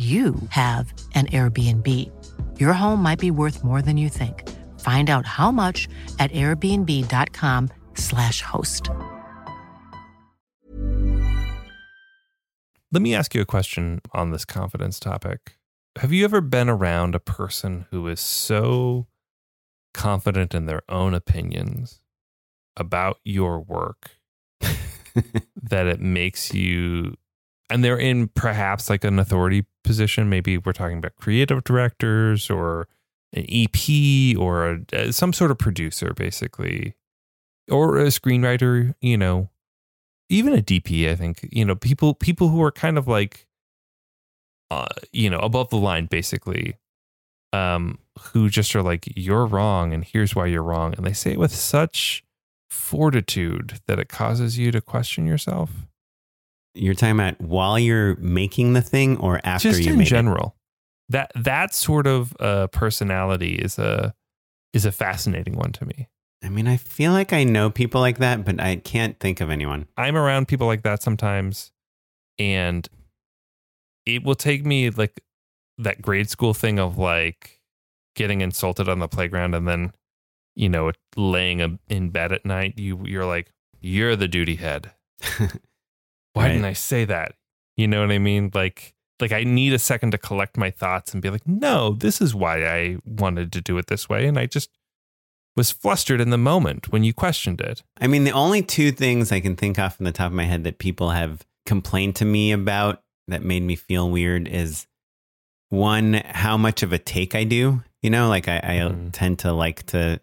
you have an Airbnb. Your home might be worth more than you think. Find out how much at airbnb.com/slash host. Let me ask you a question on this confidence topic. Have you ever been around a person who is so confident in their own opinions about your work that it makes you and they're in perhaps like an authority position. Maybe we're talking about creative directors or an ep or a, some sort of producer basically. Or a screenwriter you know. Even a dp i think. You know people people who are kind of like uh, you know above the line basically um who just are like you're wrong and here's why you're wrong. And they say it with such fortitude that it causes you to question yourself You're talking about while you're making the thing or after you're just you in general that that sort of uh, personality is a is a fascinating one to me? I mean, I feel like I know people like that, but I can't think of anyone. i'm around people like that sometimes and it will take me like that grade school thing of like getting insulted on the playground and then you know laying a, in bed at night you you're like you're the duty head why Right. didn't I say that? You know what I mean? Like, like I need a second to collect my thoughts and be like, no, this is why I wanted to do it this way, and I just was flustered in the moment when you questioned it. I mean, the only two things I can think off from the top of my head that people have complained to me about that made me feel weird is one, how much of a take I do. You know, like I, I Mhm. tend to like to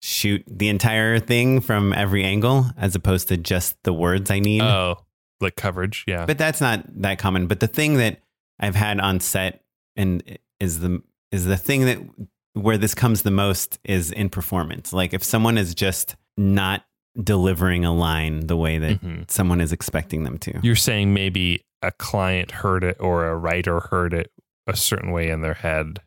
shoot the entire thing from every angle as opposed to just the words I need. Oh, like coverage. Yeah. But that's not that common. But the thing that I've had on set and is the is the thing that where this comes the most is in performance. Like if someone is just not delivering a line the way that Mhm. someone is expecting them to. You're saying maybe a client heard it or a writer heard it a certain way in their head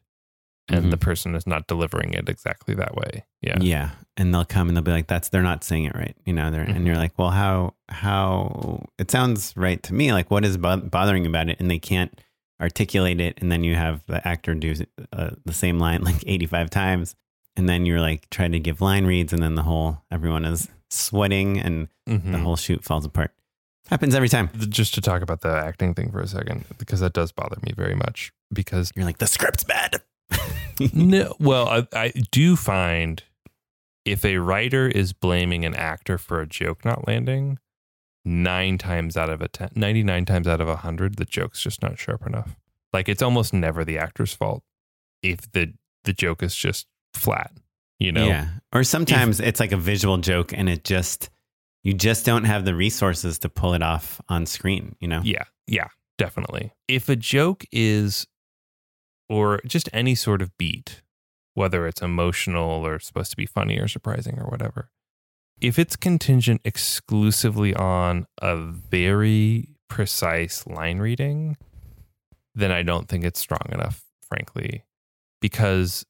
and Mhm. the person is not delivering it exactly that way. Yeah. Yeah. And they'll come and they'll be like, that's, they're not saying it right. You know, they're, and you're like, well, how, how, it sounds right to me. Like, what is bo- bothering about it? And they can't articulate it. And then you have the actor do uh, the same line like 85 times. And then you're like trying to give line reads. And then the whole, everyone is sweating and Mhm. the whole shoot falls apart. Happens every time. Just to talk about the acting thing for a second, because that does bother me very much. Because You're like, the script's bad. no, well, I, I do find if a writer is blaming an actor for a joke not landing, nine times out of a ten, 99 times out of a hundred, the joke's just not sharp enough. Like it's almost never the actor's fault if the the joke is just flat. You know, Yeah. Or sometimes it's like a visual joke and it just, you just don't have the resources to pull it off on screen, you know? Yeah, yeah, definitely. If a joke is, or just any sort of beat, whether it's emotional or supposed to be funny or surprising or whatever, if it's contingent exclusively on a very precise line reading, then I don't think it's strong enough, frankly, because.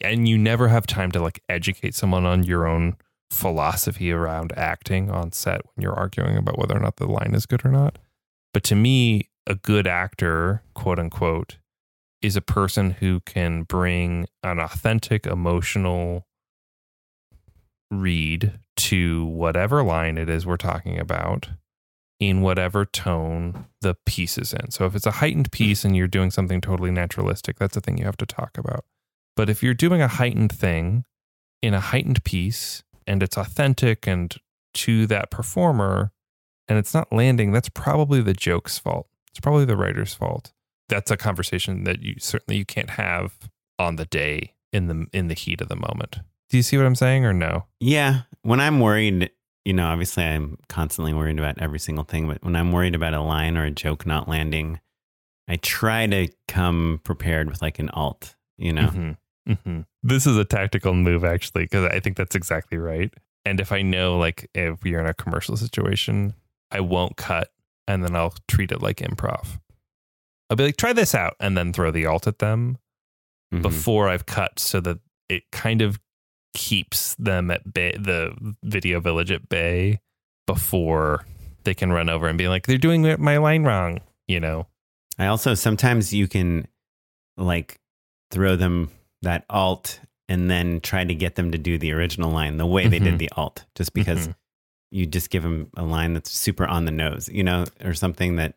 And you never have time to like educate someone on your own philosophy around acting on set when you're arguing about whether or not the line is good or not. But to me, a good actor, quote unquote, is a person who can bring an authentic emotional read to whatever line it is we're talking about in whatever tone the piece is in. So if it's a heightened piece and you're doing something totally naturalistic, that's a thing you have to talk about. But if you're doing a heightened thing in a heightened piece and it's authentic and to that performer and it's not landing, that's probably the joke's fault. It's probably the writer's fault. That's a conversation that you certainly you can't have on the day in the in the heat of the moment. Do you see what I'm saying or no? Yeah. When I'm worried, you know, obviously I'm constantly worried about every single thing, but when I'm worried about a line or a joke not landing, I try to come prepared with like an alt, you know? Mhm. Mhm. This is a tactical move, actually, because I think that's exactly right. And if I know, like, if we are in a commercial situation, I won't cut and then I'll treat it like improv. I'll be like, try this out and then throw the alt at them Mhm. before I've cut so that it kind of keeps them at bay, the video village at bay before they can run over and be like, they're doing my line wrong, you know? I also sometimes you can like throw them that alt and then try to get them to do the original line the way they Mhm. did the alt, just because Mhm. you just give them a line that's super on the nose, you know, or something that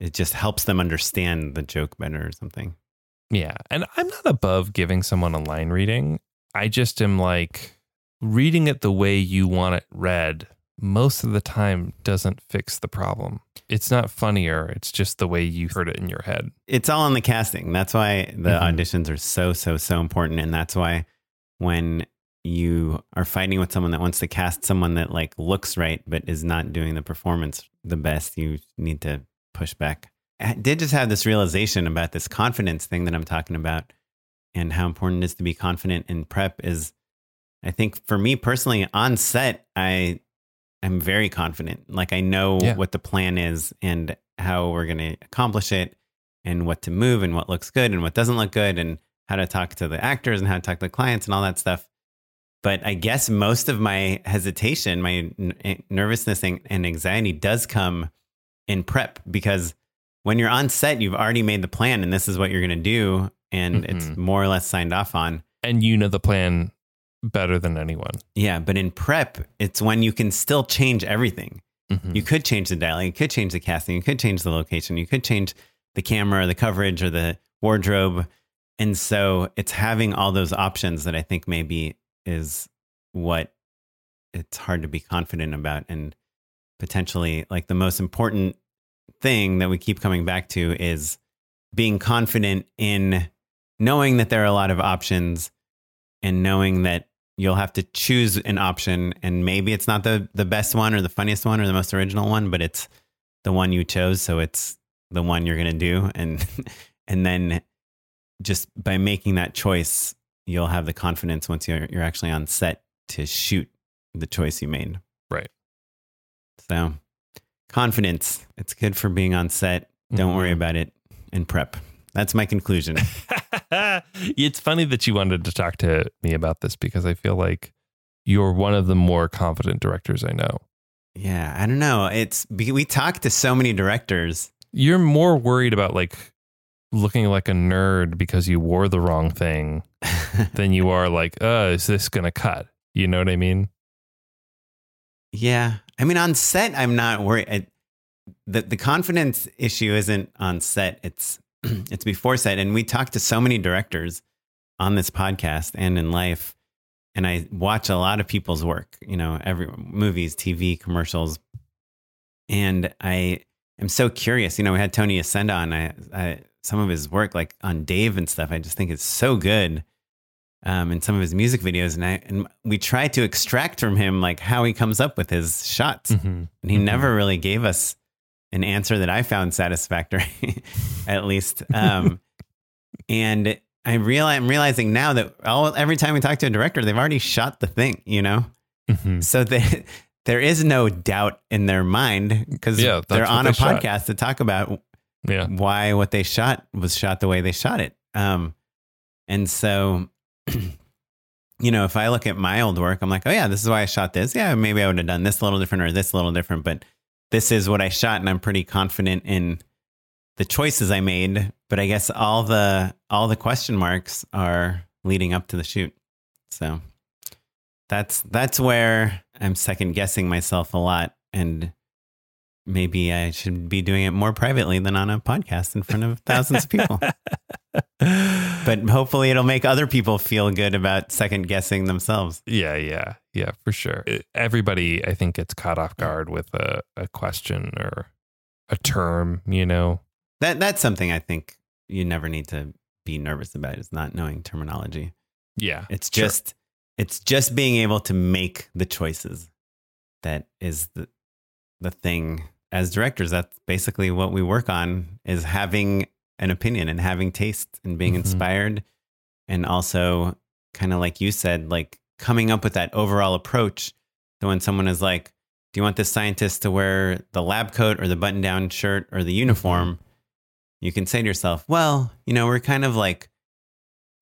it just helps them understand the joke better or something. Yeah. And I'm not above giving someone a line reading. I just am like reading it the way you want it read most of the time doesn't fix the problem. It's not funnier. It's just the way you heard it in your head. It's all in the casting. That's why the Mhm. auditions are so, so, so important. And that's why when you are fighting with someone that wants to cast someone that like looks right but is not doing the performance the best, you need to push back. I did just have this realization about this confidence thing that I'm talking about and how important it is to be confident in prep is I think for me personally on set, I I'm very confident. Like I know Yeah. what the plan is and how we're going to accomplish it and what to move and what looks good and what doesn't look good and how to talk to the actors and how to talk to the clients and all that stuff. But I guess most of my hesitation, my n- eh, nervousness and and anxiety does come in prep because when you're on set, you've already made the plan and this is what you're going to do. And it's Mhm. more or less signed off on. And you know the plan better than anyone. Yeah. But in prep, it's when you can still change everything. Mhm. You could change the dialogue, you could change the casting, you could change the location, you could change the camera or the coverage or the wardrobe. And so it's having all those options that I think maybe is what it's hard to be confident about and potentially like the most important thing that we keep coming back to is being confident in knowing that there are a lot of options and knowing that you'll have to choose an option. And maybe it's not the the best one or the funniest one or the most original one but it's the one you chose. So it's the one you're going to do. And and then just by making that choice you'll have the confidence once you're you're actually on set to shoot the choice you made. Right. So confidence it's good for being on set don't worry Mhm. about it and prep that's my conclusion it's funny that you wanted to talk to me about this because I feel like you're one of the more confident directors I know. yeah i don't know It's we talked to so many directors You're more worried about like looking like a nerd because you wore the wrong thing than you are like, uh, is this going to cut? You know what I mean? Yeah. I mean, on set, I'm not worried. I, the the confidence issue isn't on set. It's it's before set. And we talk to so many directors on this podcast and in life. And I watch a lot of people's work, you know, every movies, TV, commercials. And I am so curious. You know, we had Tony Yacenda on. I, I some of his work, like on Dave and stuff, I just think it's so good. Um, in some of his music videos, and I and we try to extract from him like how he comes up with his shots, Mhm. and he Mhm. never really gave us an answer that I found satisfactory, at least. Um, and I realize I'm realizing now that all every time we talk to a director, they've already shot the thing, you know, Mhm. so that there is no doubt in their mind because Yeah, they're on they a shot. podcast to talk about Yeah. why what they shot was shot the way they shot it. Um, and so, you know, if I look at my old work, I'm like, oh yeah, this is why I shot this. Yeah, maybe I would have done this a little different or this a little different, but this is what I shot, and I'm pretty confident in the choices I made. But I guess all the all the question marks are leading up to the shoot. So that's that's where I'm second guessing myself a lot and maybe I should be doing it more privately than on a podcast in front of thousands of people. But hopefully it'll make other people feel good about second guessing themselves. Yeah, yeah, yeah, for sure. Everybody, I think, gets caught off guard with a, a question or a term, you know? That that's something I think you never need to be nervous about is not knowing terminology. Yeah. It's sure. just it's just being able to make the choices that is the the thing as directors that's basically what we work on is having an opinion and having taste and being Mhm. inspired. And also kind of like you said like coming up with that overall approach so when someone is like do you want this scientist to wear the lab coat or the button down shirt or the uniform? You can say to yourself well you know we're kind of like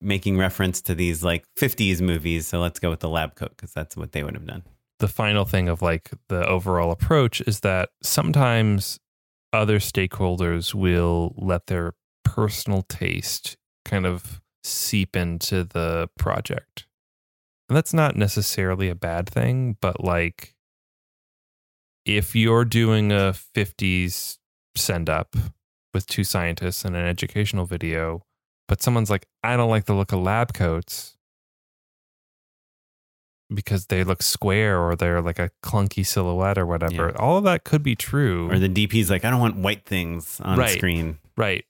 making reference to these like 50s movies so let's go with the lab coat because that's what they would have done. The final thing of like the overall approach is that sometimes other stakeholders will let their personal taste kind of seep into the project. And that's not necessarily a bad thing, but like if you're doing a 50s send up with two scientists and an educational video, but someone's like, I don't like the look of lab coats because they look square or they're like a clunky silhouette or whatever. Yeah. All of that could be true. or the dp's like i don't want white things on Right. screen right.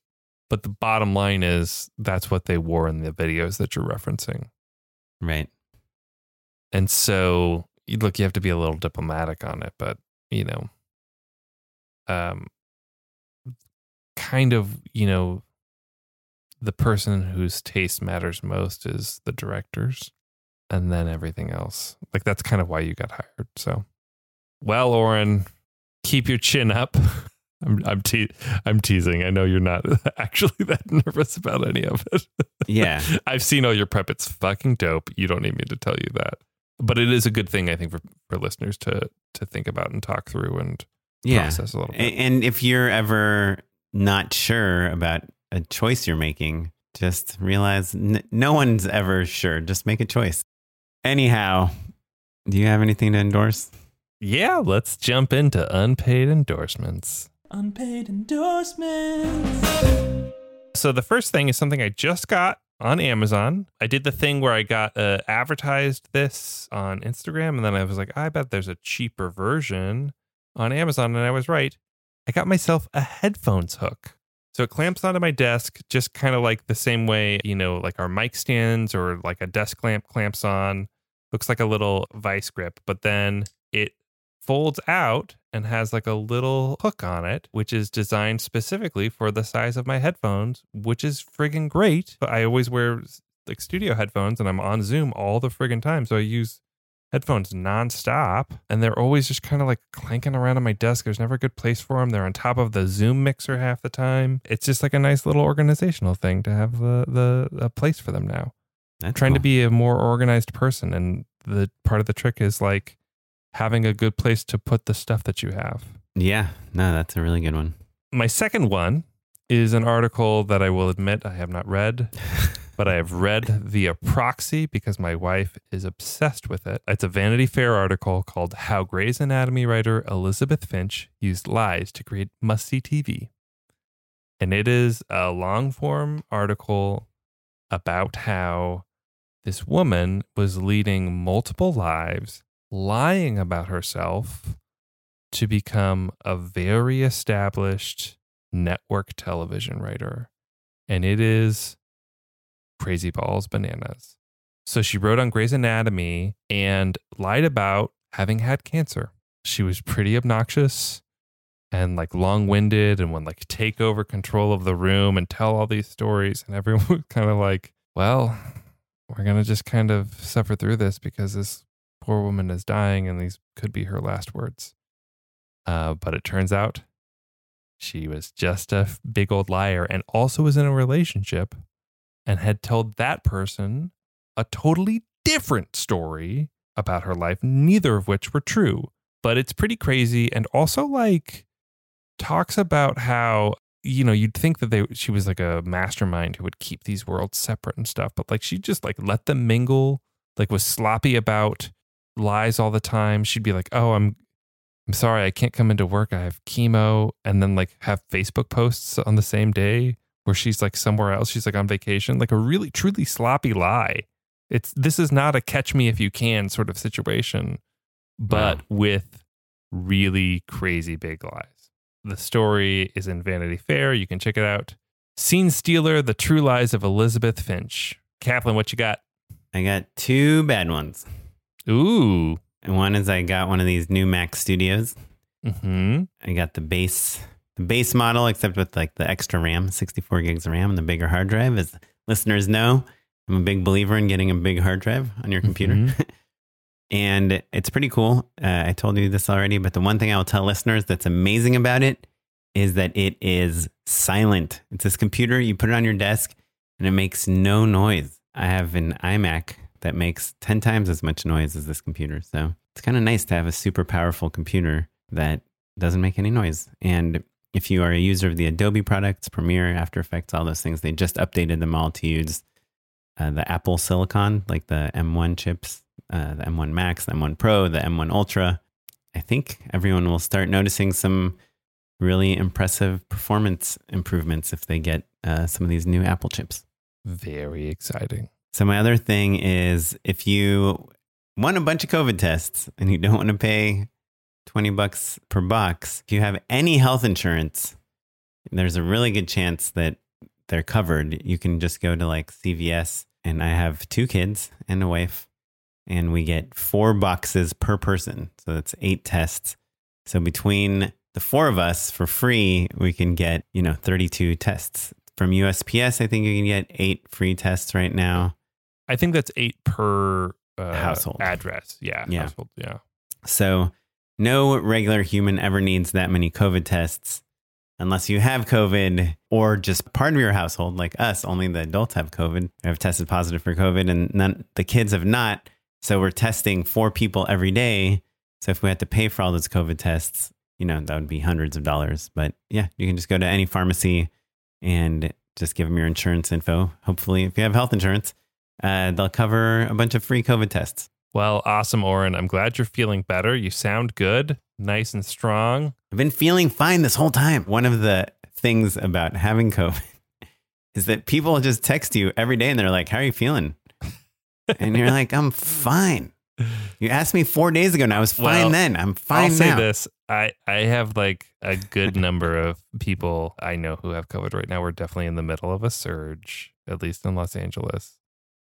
But the bottom line is that's what they wore in the videos that you're referencing. right And so, you- look, you have to be a little diplomatic on it, but you know, um, kind of, you know, the person whose taste matters most is the directors, and then everything else. Like that's kind of why you got hired. So, well, Oren, keep your chin up. I'm I'm te- I'm teasing. I know you're not actually that nervous about any of it. yeah I've seen all your prep. It's fucking dope. You don't need me to tell you that. But it is a good thing, I think, for, for listeners to to think about and talk through and yeah process a little bit. and if you're ever not sure about a choice you're making just realize n- no one's ever sure just make a choice anyhow do you have anything to endorse yeah, let's jump into unpaid endorsements. Unpaid endorsements. So the first thing is something I just got on Amazon. I did the thing where I got uh, advertised this on Instagram, and then I was like, I bet there's a cheaper version on Amazon, and I was right. I got myself a headphones hook. So it clamps onto my desk, just kind of like the same way, you know, like our mic stands or like a desk lamp clamps on. Looks like a little vice grip, but then it folds out and has like a little hook on it, which is designed specifically for the size of my headphones, which is friggin' great. But I always wear like studio headphones and I'm on Zoom all the friggin' time. So I use headphones nonstop and they're always just kind of like clanking around on my desk. There's never a good place for them. They're on top of the Zoom mixer half the time. It's just like a nice little organizational thing to have the, the a place for them now. That's trying to be a more organized person and the part of the trick is like having a good place to put the stuff that you have. Yeah, no, that's a really good one. My second one is an article that I will admit I have not read, but I have read via proxy because my wife is obsessed with it. It's a Vanity Fair article called How Grey's Anatomy writer Elizabeth Finch Used Lies to Create Must See TV. And it is a long form article about how this woman was leading multiple lives, lying about herself to become a very established network television writer. And it is crazy balls bananas. So she wrote on Grey's Anatomy and lied about having had cancer. She was pretty obnoxious and like long winded and would like take over control of the room and tell all these stories. And everyone was kind of like, well, we're going to just kind of suffer through this because this poor woman is dying and these could be her last words. Uh, but it turns out she was just a big old liar and also was in a relationship and had told that person a totally different story about her life, neither of which were true. But it's pretty crazy and also like talks about how you know you'd think that they she was like a mastermind who would keep these worlds separate and stuff but like she just like let them mingle like was sloppy about lies all the time she'd be like oh i'm i'm sorry i can't come into work i have chemo and then like have facebook posts on the same day where she's like somewhere else she's like on vacation like a really truly sloppy lie it's this is not a catch me if you can sort of situation but with really crazy big lies the story is in Vanity Fair. You can check it out. Scene Stealer: The True Lies of Elizabeth Finch. Kaplan, what you got? I got two bad ones. Ooh. And one is I got one of these new Mac Studios. Hmm. I got the base the base model, except with like the extra RAM, 64 gigs of RAM, and the bigger hard drive. As listeners know, I'm a big believer in getting a big hard drive on your computer. Mhm. and it's pretty cool. Uh, I told you this already, but the one thing I will tell listeners that's amazing about it is that it is silent. It's this computer, you put it on your desk, and it makes no noise. I have an iMac that makes 10 times as much noise as this computer. So it's kind of nice to have a super powerful computer that doesn't make any noise. And if you are a user of the Adobe products, Premiere, After Effects, all those things, they just updated them all to use uh, the Apple Silicon, like the M1 chips, uh, the M1 Max, the M1 Pro, the M1 Ultra. I think everyone will start noticing some really impressive performance improvements if they get uh, some of these new Apple chips. Very exciting. So my other thing is if you want a bunch of COVID tests and you don't want to pay 20 bucks per box, if you have any health insurance, there's a really good chance that they're covered. You can just go to like CVS and I have two kids and a wife and we get four boxes per person. So that's eight tests. So between the four of us for free, we can get, you know, 32 tests. From USPS, I think you can get eight free tests right now. I think that's eight per uh, Household. address. Yeah. Yeah. Household. Yeah. So no regular human ever needs that many COVID tests unless you have COVID or just part of your household, like us. Only the adults have COVID, have tested positive for COVID, and none the kids have not. So we're testing four people every day. So if we had to pay for all those COVID tests, you know, that would be hundreds of dollars. But yeah, you can just go to any pharmacy and just give them your insurance info. Hopefully, if you have health insurance, uh, they'll cover a bunch of free COVID tests. Well, awesome, Oren. I'm glad you're feeling better. You sound good, nice and strong. I've been feeling fine this whole time. One of the things about having COVID is that people just text you every day and they're like, "How are you feeling?" and you're like, "I'm fine." You asked me four days ago, and I was fine Well, then. I'm fine I'll say this: I I have like a good number of people I know who have COVID right now. We're definitely in the middle of a surge, at least in Los Angeles,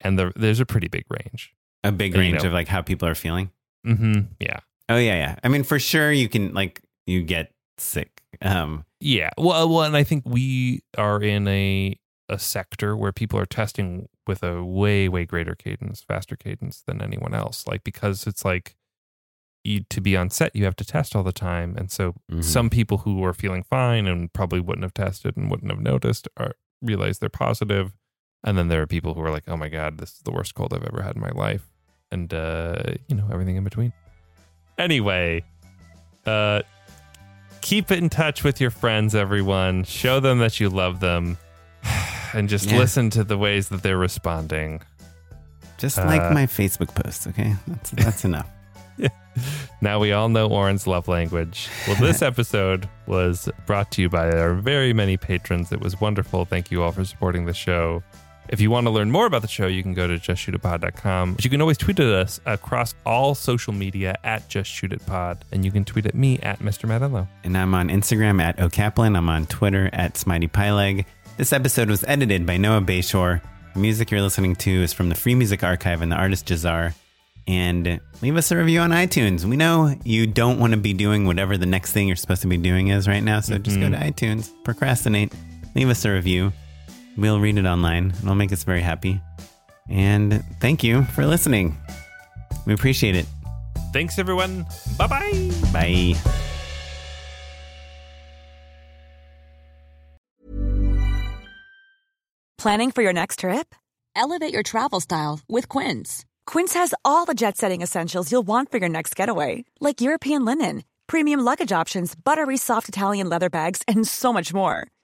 and the, there's a pretty big range. A big You range know. of like how people are feeling. Mm-hmm. Yeah. Oh yeah, yeah. I mean, for sure, you can like you get sick. Um, Yeah. Well, well, and I think we are in a a sector where people are testing with a way way greater cadence, faster cadence than anyone else. Like because it's like you to be on set, you have to test all the time, and so Mhm. some people who are feeling fine and probably wouldn't have tested and wouldn't have noticed are realize they're positive, and then there are people who are like, "Oh my god, this is the worst cold I've ever had in my life," and uh, you know everything in between. Anyway, uh, keep in touch with your friends, everyone. Show them that you love them, and just Yeah. listen to the ways that they're responding. just Uh, like my Facebook post. Okay, that's that's enough. Now we all know Oren's love language. Well, this episode was brought to you by our very many patrons. It was wonderful. Thank you all for supporting the show. If you want to learn more about the show, you can go to justshootitpod.com. But you can always tweet at us across all social media at justshootitpod. And you can tweet at me at Mr. Madello. And I'm on Instagram at O'Kaplan. I'm on Twitter at Smitey Pyleg. This episode was edited by Noah Bayshore. The music you're listening to is from the Free Music Archive and the artist Jazar. And leave us a review on iTunes. We know you don't want to be doing whatever the next thing you're supposed to be doing is right now. So just go mm-hmm. to iTunes, procrastinate, leave us a review. We'll read it online. It'll make us very happy. And thank you for listening. We appreciate it. Thanks, everyone. Bye bye. Bye. Planning for your next trip? Elevate your travel style with Quince. Quince has all the jet setting essentials you'll want for your next getaway, like European linen, premium luggage options, buttery soft Italian leather bags, and so much more.